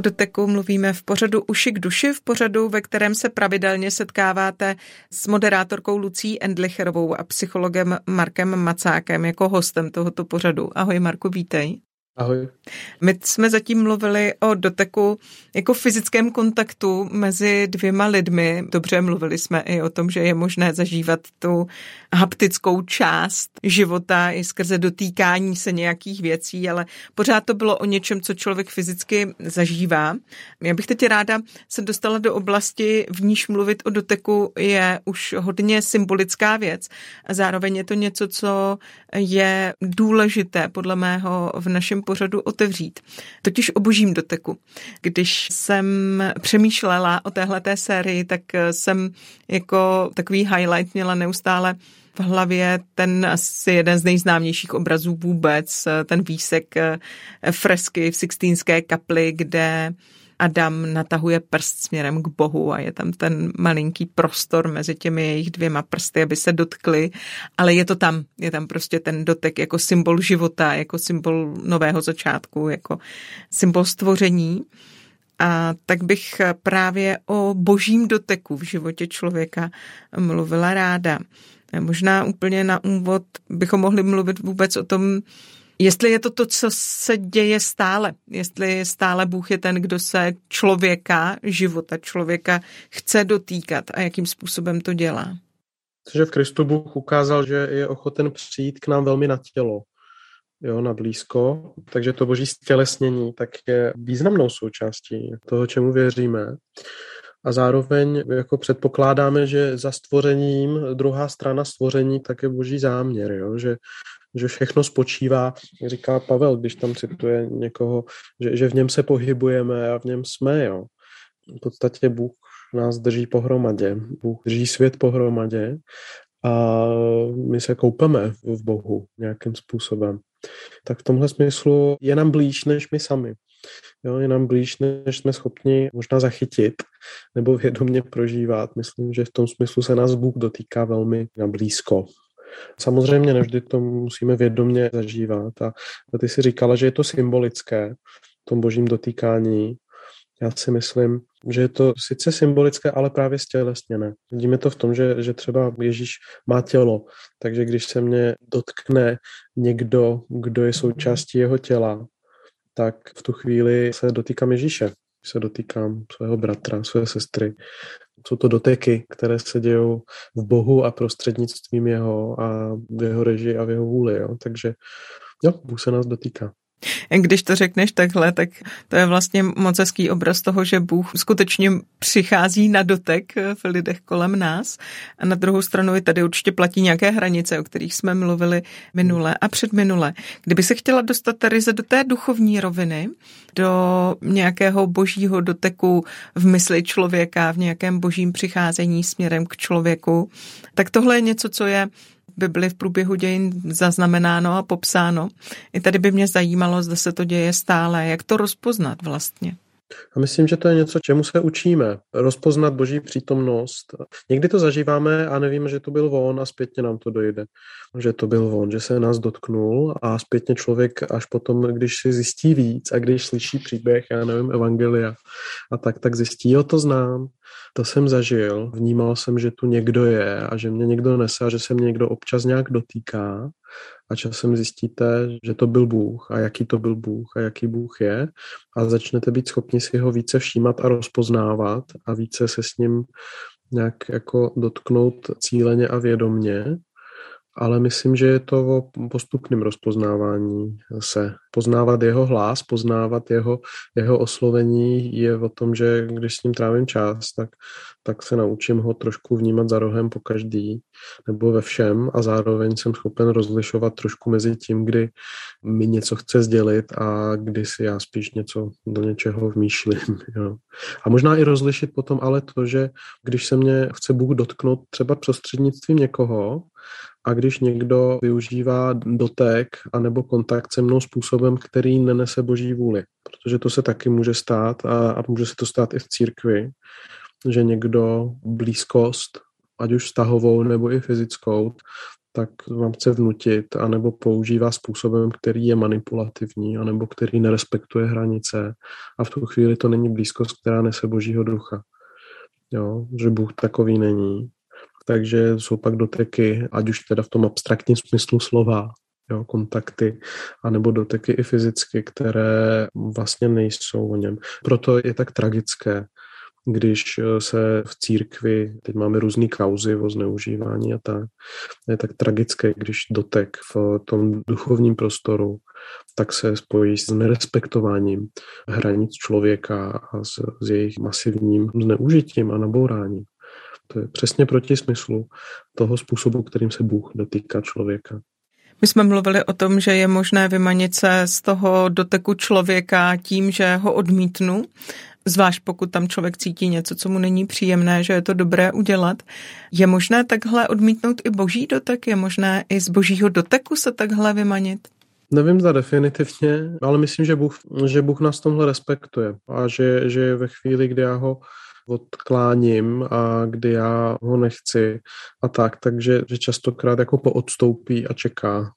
Doteku mluvíme v pořadu Uši k duši, v pořadu, ve kterém se pravidelně setkáváte s moderátorkou Lucí Endlicherovou a psychologem Markem Macákem jako hostem tohoto pořadu. Ahoj Marku, vítej. Ahoj. My jsme zatím mluvili o doteku jako fyzickém kontaktu mezi dvěma lidmi. Dobře, mluvili jsme i o tom, že je možné zažívat tu haptickou část života i skrze dotýkání se nějakých věcí, ale pořád to bylo o něčem, co člověk fyzicky zažívá. Já bych teď ráda se dostala do oblasti, v níž mluvit o doteku je už hodně symbolická věc. A zároveň je to něco, co je důležité podle mého v našem pořadu otevřít. Totiž o božím doteku. Když jsem přemýšlela o téhleté sérii, tak jsem jako takový highlight měla neustále v hlavě ten asi jeden z nejznámějších obrazů vůbec, ten výsek fresky v Sixtínské kapli, kde Adam natahuje prst směrem k Bohu a je tam ten malinký prostor mezi těmi jejich dvěma prsty, aby se dotkli, ale je to tam, je tam prostě ten dotek jako symbol života, jako symbol nového začátku, jako symbol stvoření. A tak bych právě o božím doteku v životě člověka mluvila ráda. Možná úplně na úvod bychom mohli mluvit vůbec o tom, Jestli je to to, co se děje stále, jestli stále Bůh je ten, kdo se člověka, života člověka chce dotýkat a jakým způsobem to dělá. Že v Kristu Bůh ukázal, že je ochoten přijít k nám velmi na tělo, jo, na blízko, takže to boží stělesnění tak je významnou součástí toho, čemu věříme. A zároveň jako předpokládáme, že za stvořením, druhá strana stvoření, tak je boží záměr, jo? Že, že všechno spočívá, říká Pavel, když tam cituje někoho, že, že v něm se pohybujeme a v něm jsme, jo. V podstatě Bůh nás drží pohromadě, Bůh drží svět pohromadě a my se koupeme v Bohu nějakým způsobem. Tak v tomhle smyslu je nám blíž než my sami. Jo, je nám blíž, než jsme schopni možná zachytit nebo vědomě prožívat. Myslím, že v tom smyslu se nás Bůh dotýká velmi na blízko. Samozřejmě nevždy to musíme vědomě zažívat. A ty si říkala, že je to symbolické v tom božím dotýkání. Já si myslím, že je to sice symbolické, ale právě stělesněné. Vidíme to v tom, že, že třeba Ježíš má tělo, takže když se mě dotkne někdo, kdo je součástí jeho těla, tak v tu chvíli se dotýkám Ježíše, se dotýkám svého bratra, své sestry. Jsou to doteky, které se dějou v Bohu a prostřednictvím jeho a v jeho režii a v jeho vůli. Jo? Takže jo, Bůh se nás dotýká. Když to řekneš takhle, tak to je vlastně moc hezký obraz toho, že Bůh skutečně přichází na dotek v lidech kolem nás. A na druhou stranu i tady určitě platí nějaké hranice, o kterých jsme mluvili minule a předminule. Kdyby se chtěla dostat tady do té duchovní roviny, do nějakého božího doteku v mysli člověka, v nějakém božím přicházení směrem k člověku, tak tohle je něco, co je Bibli v průběhu dějin zaznamenáno a popsáno. I tady by mě zajímalo, zda se to děje stále, jak to rozpoznat vlastně. A myslím, že to je něco, čemu se učíme. Rozpoznat boží přítomnost. Někdy to zažíváme a nevíme, že to byl on a zpětně nám to dojde. Že to byl on, že se nás dotknul a zpětně člověk až potom, když si zjistí víc a když slyší příběh, já nevím, evangelia a tak, tak zjistí, jo, to znám, to jsem zažil, vnímal jsem, že tu někdo je a že mě někdo nese a že se mě někdo občas nějak dotýká. A časem zjistíte, že to byl Bůh a jaký to byl Bůh a jaký Bůh je. A začnete být schopni si ho více všímat a rozpoznávat a více se s ním nějak jako dotknout cíleně a vědomně ale myslím, že je to o postupném rozpoznávání se. Poznávat jeho hlas, poznávat jeho, jeho oslovení je o tom, že když s ním trávím čas, tak, tak se naučím ho trošku vnímat za rohem po každý nebo ve všem a zároveň jsem schopen rozlišovat trošku mezi tím, kdy mi něco chce sdělit a kdy si já spíš něco do něčeho vmýšlím. Jo. A možná i rozlišit potom ale to, že když se mě chce Bůh dotknout třeba prostřednictvím někoho, a když někdo využívá dotek anebo kontakt se mnou způsobem, který nenese boží vůli. Protože to se taky může stát a, a může se to stát i v církvi, že někdo blízkost, ať už vztahovou nebo i fyzickou, tak vám chce vnutit, anebo používá způsobem, který je manipulativní, anebo který nerespektuje hranice. A v tu chvíli to není blízkost, která nese božího ducha. Jo, že Bůh takový není. Takže jsou pak doteky, ať už teda v tom abstraktním smyslu slova, jo, kontakty, anebo doteky i fyzicky, které vlastně nejsou o něm. Proto je tak tragické, když eh, se v církvi, teď máme různé kauzy o zneužívání a tak, je tak tragické, když dotek v tom duchovním prostoru tak se spojí s nerespektováním hranic člověka a s, s jejich masivním zneužitím a nabouráním. To je přesně proti smyslu toho způsobu, kterým se Bůh dotýká člověka. My jsme mluvili o tom, že je možné vymanit se z toho doteku člověka tím, že ho odmítnu, zvlášť pokud tam člověk cítí něco, co mu není příjemné, že je to dobré udělat. Je možné takhle odmítnout i boží dotek? Je možné i z božího doteku se takhle vymanit? Nevím za definitivně, ale myslím, že Bůh, že Bůh nás tomhle respektuje a že, že ve chvíli, kdy já ho odkláním a kdy já ho nechci a tak, takže že častokrát jako poodstoupí a čeká.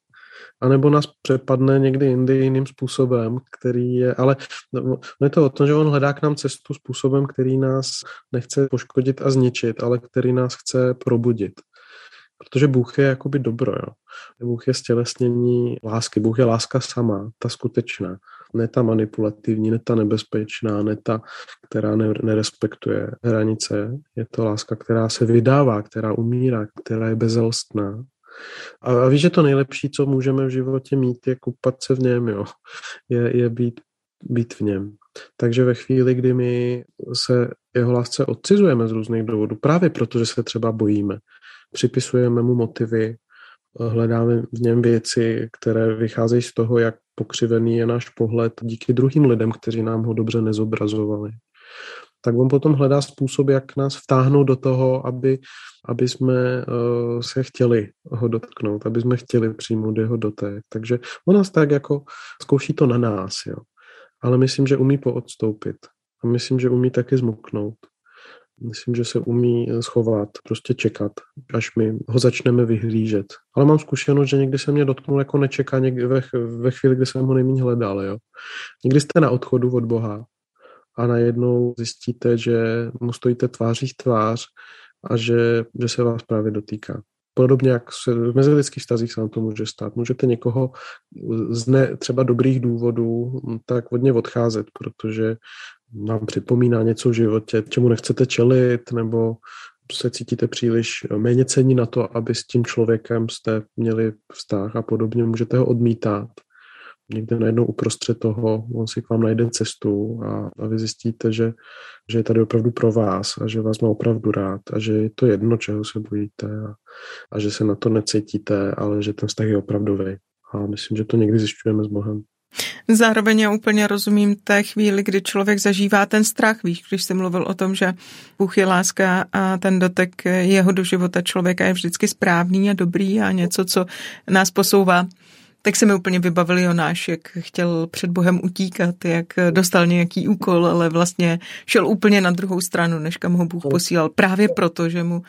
A nebo nás přepadne někdy jindy jiným způsobem, který je, ale no, je to o tom, že on hledá k nám cestu způsobem, který nás nechce poškodit a zničit, ale který nás chce probudit. Protože Bůh je jakoby dobro, jo. Bůh je stělesnění lásky, Bůh je láska sama, ta skutečná ne ta manipulativní, ne ta nebezpečná, ne ta, která nerespektuje hranice. Je to láska, která se vydává, která umírá, která je bezelstná. A, a víš, že to nejlepší, co můžeme v životě mít, je kupat se v něm, jo. Je, je být, být v něm. Takže ve chvíli, kdy my se jeho lásce odcizujeme z různých důvodů, právě protože se třeba bojíme, připisujeme mu motivy, hledáme v něm věci, které vycházejí z toho, jak pokřivený je náš pohled díky druhým lidem, kteří nám ho dobře nezobrazovali. Tak on potom hledá způsob, jak nás vtáhnout do toho, aby, aby jsme uh, se chtěli ho dotknout, aby jsme chtěli přijmout jeho dotek. Takže on nás tak jako zkouší to na nás, jo. Ale myslím, že umí poodstoupit. A myslím, že umí taky zmuknout. Myslím, že se umí schovat, prostě čekat, až my ho začneme vyhlížet. Ale mám zkušenost, že někdy se mě dotknul jako nečeká někdy ve, ve chvíli, kdy jsem ho nejméně hledal. Jo. Někdy jste na odchodu od Boha a najednou zjistíte, že mu stojíte tváří v tvář a že, že se vás právě dotýká. Podobně jak se v mezilidských vztazích se vám to může stát. Můžete někoho z ne, třeba dobrých důvodů tak od něj odcházet, protože vám připomíná něco v životě, čemu nechcete čelit, nebo se cítíte příliš méně cení na to, aby s tím člověkem jste měli vztah a podobně, můžete ho odmítat. Někde najednou uprostřed toho, on si k vám najde cestu a, a vy zjistíte, že, že je tady opravdu pro vás a že vás má opravdu rád a že je to jedno, čeho se bojíte a, a že se na to necítíte, ale že ten vztah je opravdový. A myslím, že to někdy zjišťujeme s Bohem. Zároveň já úplně rozumím té chvíli, kdy člověk zažívá ten strach, víš, když jsi mluvil o tom, že Bůh je láska a ten dotek jeho do života člověka je vždycky správný a dobrý a něco, co nás posouvá. Tak se mi úplně vybavil Jonáš, jak chtěl před Bohem utíkat, jak dostal nějaký úkol, ale vlastně šel úplně na druhou stranu, než kam ho Bůh posílal. Právě proto, že mu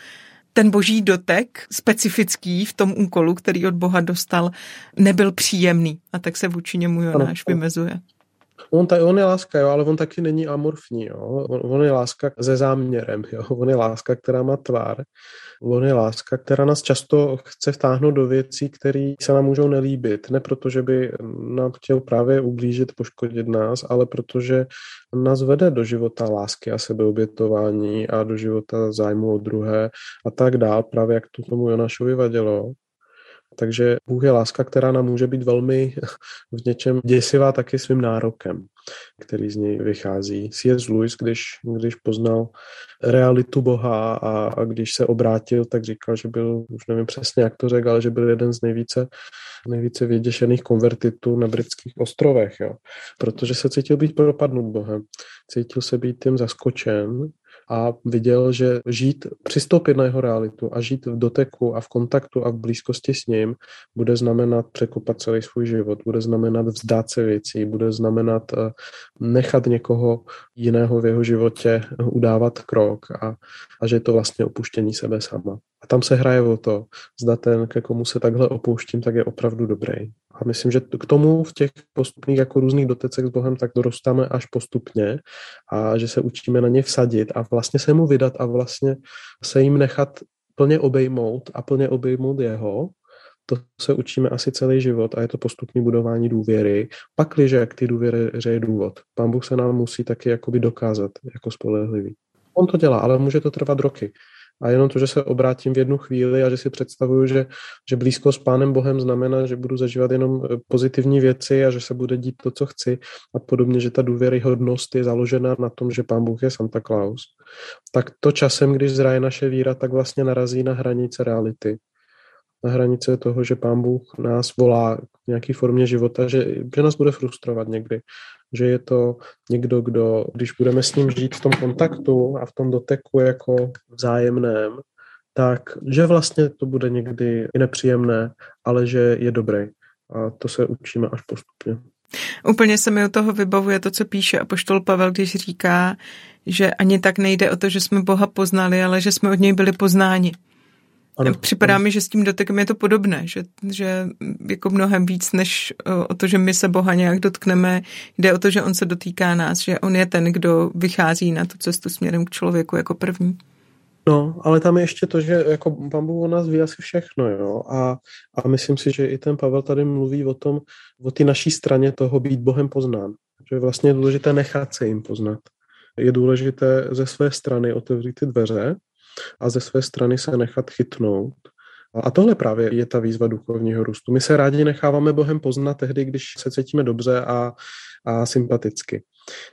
ten boží dotek specifický v tom úkolu, který od Boha dostal, nebyl příjemný a tak se vůči němu Jonáš vymezuje. On, ta, on je láska, jo, ale on taky není amorfní. Jo. On, on je láska se záměrem. Jo. On je láska, která má tvár. On je láska, která nás často chce vtáhnout do věcí, které se nám můžou nelíbit. Ne proto, že by nám chtěl právě ublížit, poškodit nás, ale protože nás vede do života lásky a sebeobětování a do života zájmu o druhé a tak dál, právě jak to tomu Jonášovi vadilo. Takže Bůh je láska, která nám může být velmi v něčem děsivá taky svým nárokem, který z něj vychází. C.S. Lewis, když, když poznal realitu Boha a, a když se obrátil, tak říkal, že byl, už nevím přesně, jak to řekl, ale že byl jeden z nejvíce, nejvíce vyděšených konvertitů na britských ostrovech, jo. protože se cítil být propadnut Bohem. Cítil se být tím zaskočen a viděl, že žít, přistoupit na jeho realitu a žít v doteku a v kontaktu a v blízkosti s ním bude znamenat překopat celý svůj život, bude znamenat vzdát se věcí, bude znamenat eh, nechat někoho jiného v jeho životě udávat krok a, a že je to vlastně opuštění sebe sama. A tam se hraje o to, zda ten, ke komu se takhle opouštím, tak je opravdu dobrý. A myslím, že k tomu v těch postupných jako různých dotecech s Bohem tak dorostáme až postupně a že se učíme na ně vsadit a vlastně se mu vydat a vlastně se jim nechat plně obejmout a plně obejmout jeho, to se učíme asi celý život a je to postupné budování důvěry. Pakliže jak ty důvěry je důvod. Pán Bůh se nám musí taky jakoby dokázat jako spolehlivý. On to dělá, ale může to trvat roky. A jenom to, že se obrátím v jednu chvíli a že si představuju, že, že blízko s Pánem Bohem znamená, že budu zažívat jenom eh, pozitivní věci a že se bude dít to, co chci a podobně, že ta důvěryhodnost je založena na tom, že Pán Bůh je Santa Claus, tak to časem, když zraje naše víra, tak vlastně narazí na hranice reality na hranice toho, že pán Bůh nás volá k nějaký formě života, že, že nás bude frustrovat někdy. Že je to někdo, kdo, když budeme s ním žít v tom kontaktu a v tom doteku jako vzájemném, tak že vlastně to bude někdy i nepříjemné, ale že je dobrý. A to se učíme až postupně. Úplně se mi u toho vybavuje to, co píše apoštol Pavel, když říká, že ani tak nejde o to, že jsme Boha poznali, ale že jsme od něj byli poznáni. Ano, Připadá ano. mi, že s tím dotekem je to podobné, že, že jako mnohem víc než o to, že my se Boha nějak dotkneme, jde o to, že on se dotýká nás, že on je ten, kdo vychází na tu cestu směrem k člověku jako první. No, ale tam je ještě to, že jako pán Bůh o nás ví asi všechno, jo, a, a myslím si, že i ten Pavel tady mluví o tom, o té naší straně toho být Bohem poznán, že vlastně je důležité nechat se jim poznat. Je důležité ze své strany otevřít ty dveře a ze své strany se nechat chytnout. A tohle právě je ta výzva duchovního růstu. My se rádi necháváme Bohem poznat tehdy, když se cítíme dobře a, a sympaticky.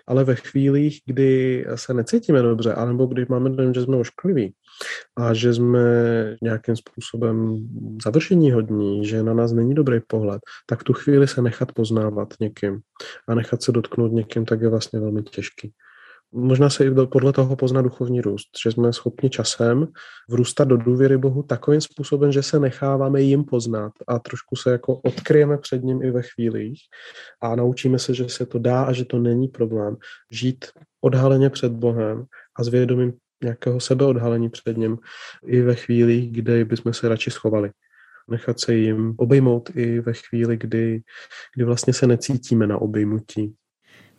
Ale ve chvílích, kdy se necítíme dobře, anebo když máme dojem, že jsme oškliví a že jsme nějakým způsobem završení hodní, že na nás není dobrý pohled, tak tu chvíli se nechat poznávat někým a nechat se dotknout někým, tak je vlastně velmi těžký. Možná se i podle toho pozná duchovní růst, že jsme schopni časem vrůstat do důvěry Bohu takovým způsobem, že se necháváme jim poznat a trošku se jako odkryjeme před ním i ve chvílích a naučíme se, že se to dá a že to není problém. Žít odhaleně před Bohem a s vědomím nějakého sebeodhalení před ním i ve chvílích, kdy bychom se radši schovali nechat se jim obejmout i ve chvíli, kdy, kdy vlastně se necítíme na obejmutí.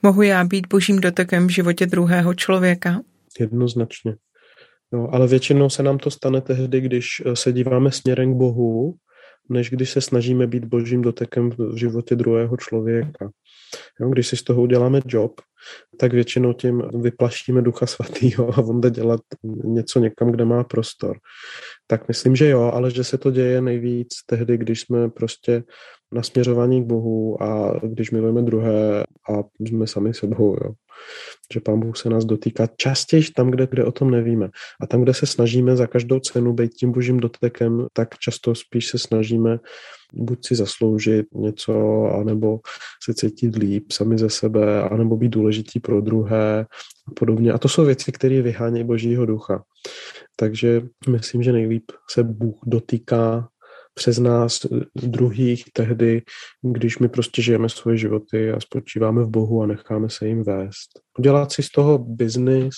Mohu já být božím dotekem v životě druhého člověka? Jednoznačně. No, ale většinou se nám to stane tehdy, když eh, se díváme směrem k Bohu, než když se snažíme být božím dotekem v životě druhého člověka. Jo, když si z toho uděláme job, tak většinou tím vyplaštíme ducha svatého a on jde dělat něco někam, kde má prostor. Tak myslím, že jo, ale že se to děje nejvíc tehdy, když jsme prostě nasměřování k Bohu a když milujeme druhé a jsme sami sebou, jo. Že Pán Bůh se nás dotýká častěji tam, kde, kde o tom nevíme. A tam, kde se snažíme za každou cenu být tím božím dotekem, tak často spíš se snažíme buď si zasloužit něco, anebo se cítit líp sami ze sebe, anebo být důležitý pro druhé a podobně. A to jsou věci, které vyhánějí božího ducha. Takže myslím, že nejlíp se Bůh dotýká přes nás druhých tehdy, když my prostě žijeme svoje životy a spočíváme v Bohu a necháme se jim vést. Udělat si z toho biznis,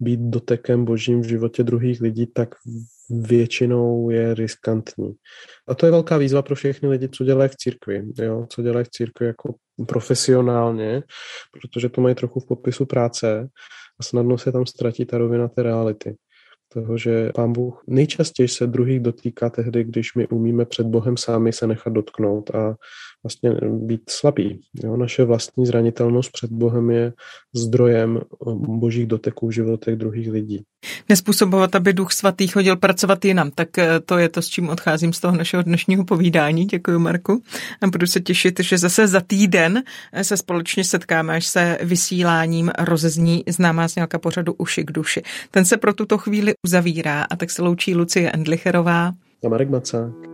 být dotekem božím v životě druhých lidí, tak většinou je riskantní. A to je velká výzva pro všechny lidi, co dělají v církvi, jo? co dělají v církvi jako profesionálně, protože to mají trochu v popisu práce a snadno se tam ztratí ta rovina té reality toho, že pán Bůh nejčastěji se druhých dotýká tehdy, když my umíme před Bohem sami se nechat dotknout a vlastně být slabý. Jo? Naše vlastní zranitelnost před Bohem je zdrojem božích doteků v životech druhých lidí. Nespůsobovat, aby duch svatý chodil pracovat jinam, tak eh, to je to, s čím odcházím z toho našeho dnešního povídání. Děkuji, Marku. A budu se těšit, že zase za týden se společně setkáme, až se vysíláním rozezní známá znělka pořadu Uši k duši. Ten se pro tuto chvíli uzavírá a tak se loučí Lucie Endlicherová a Marek Macák.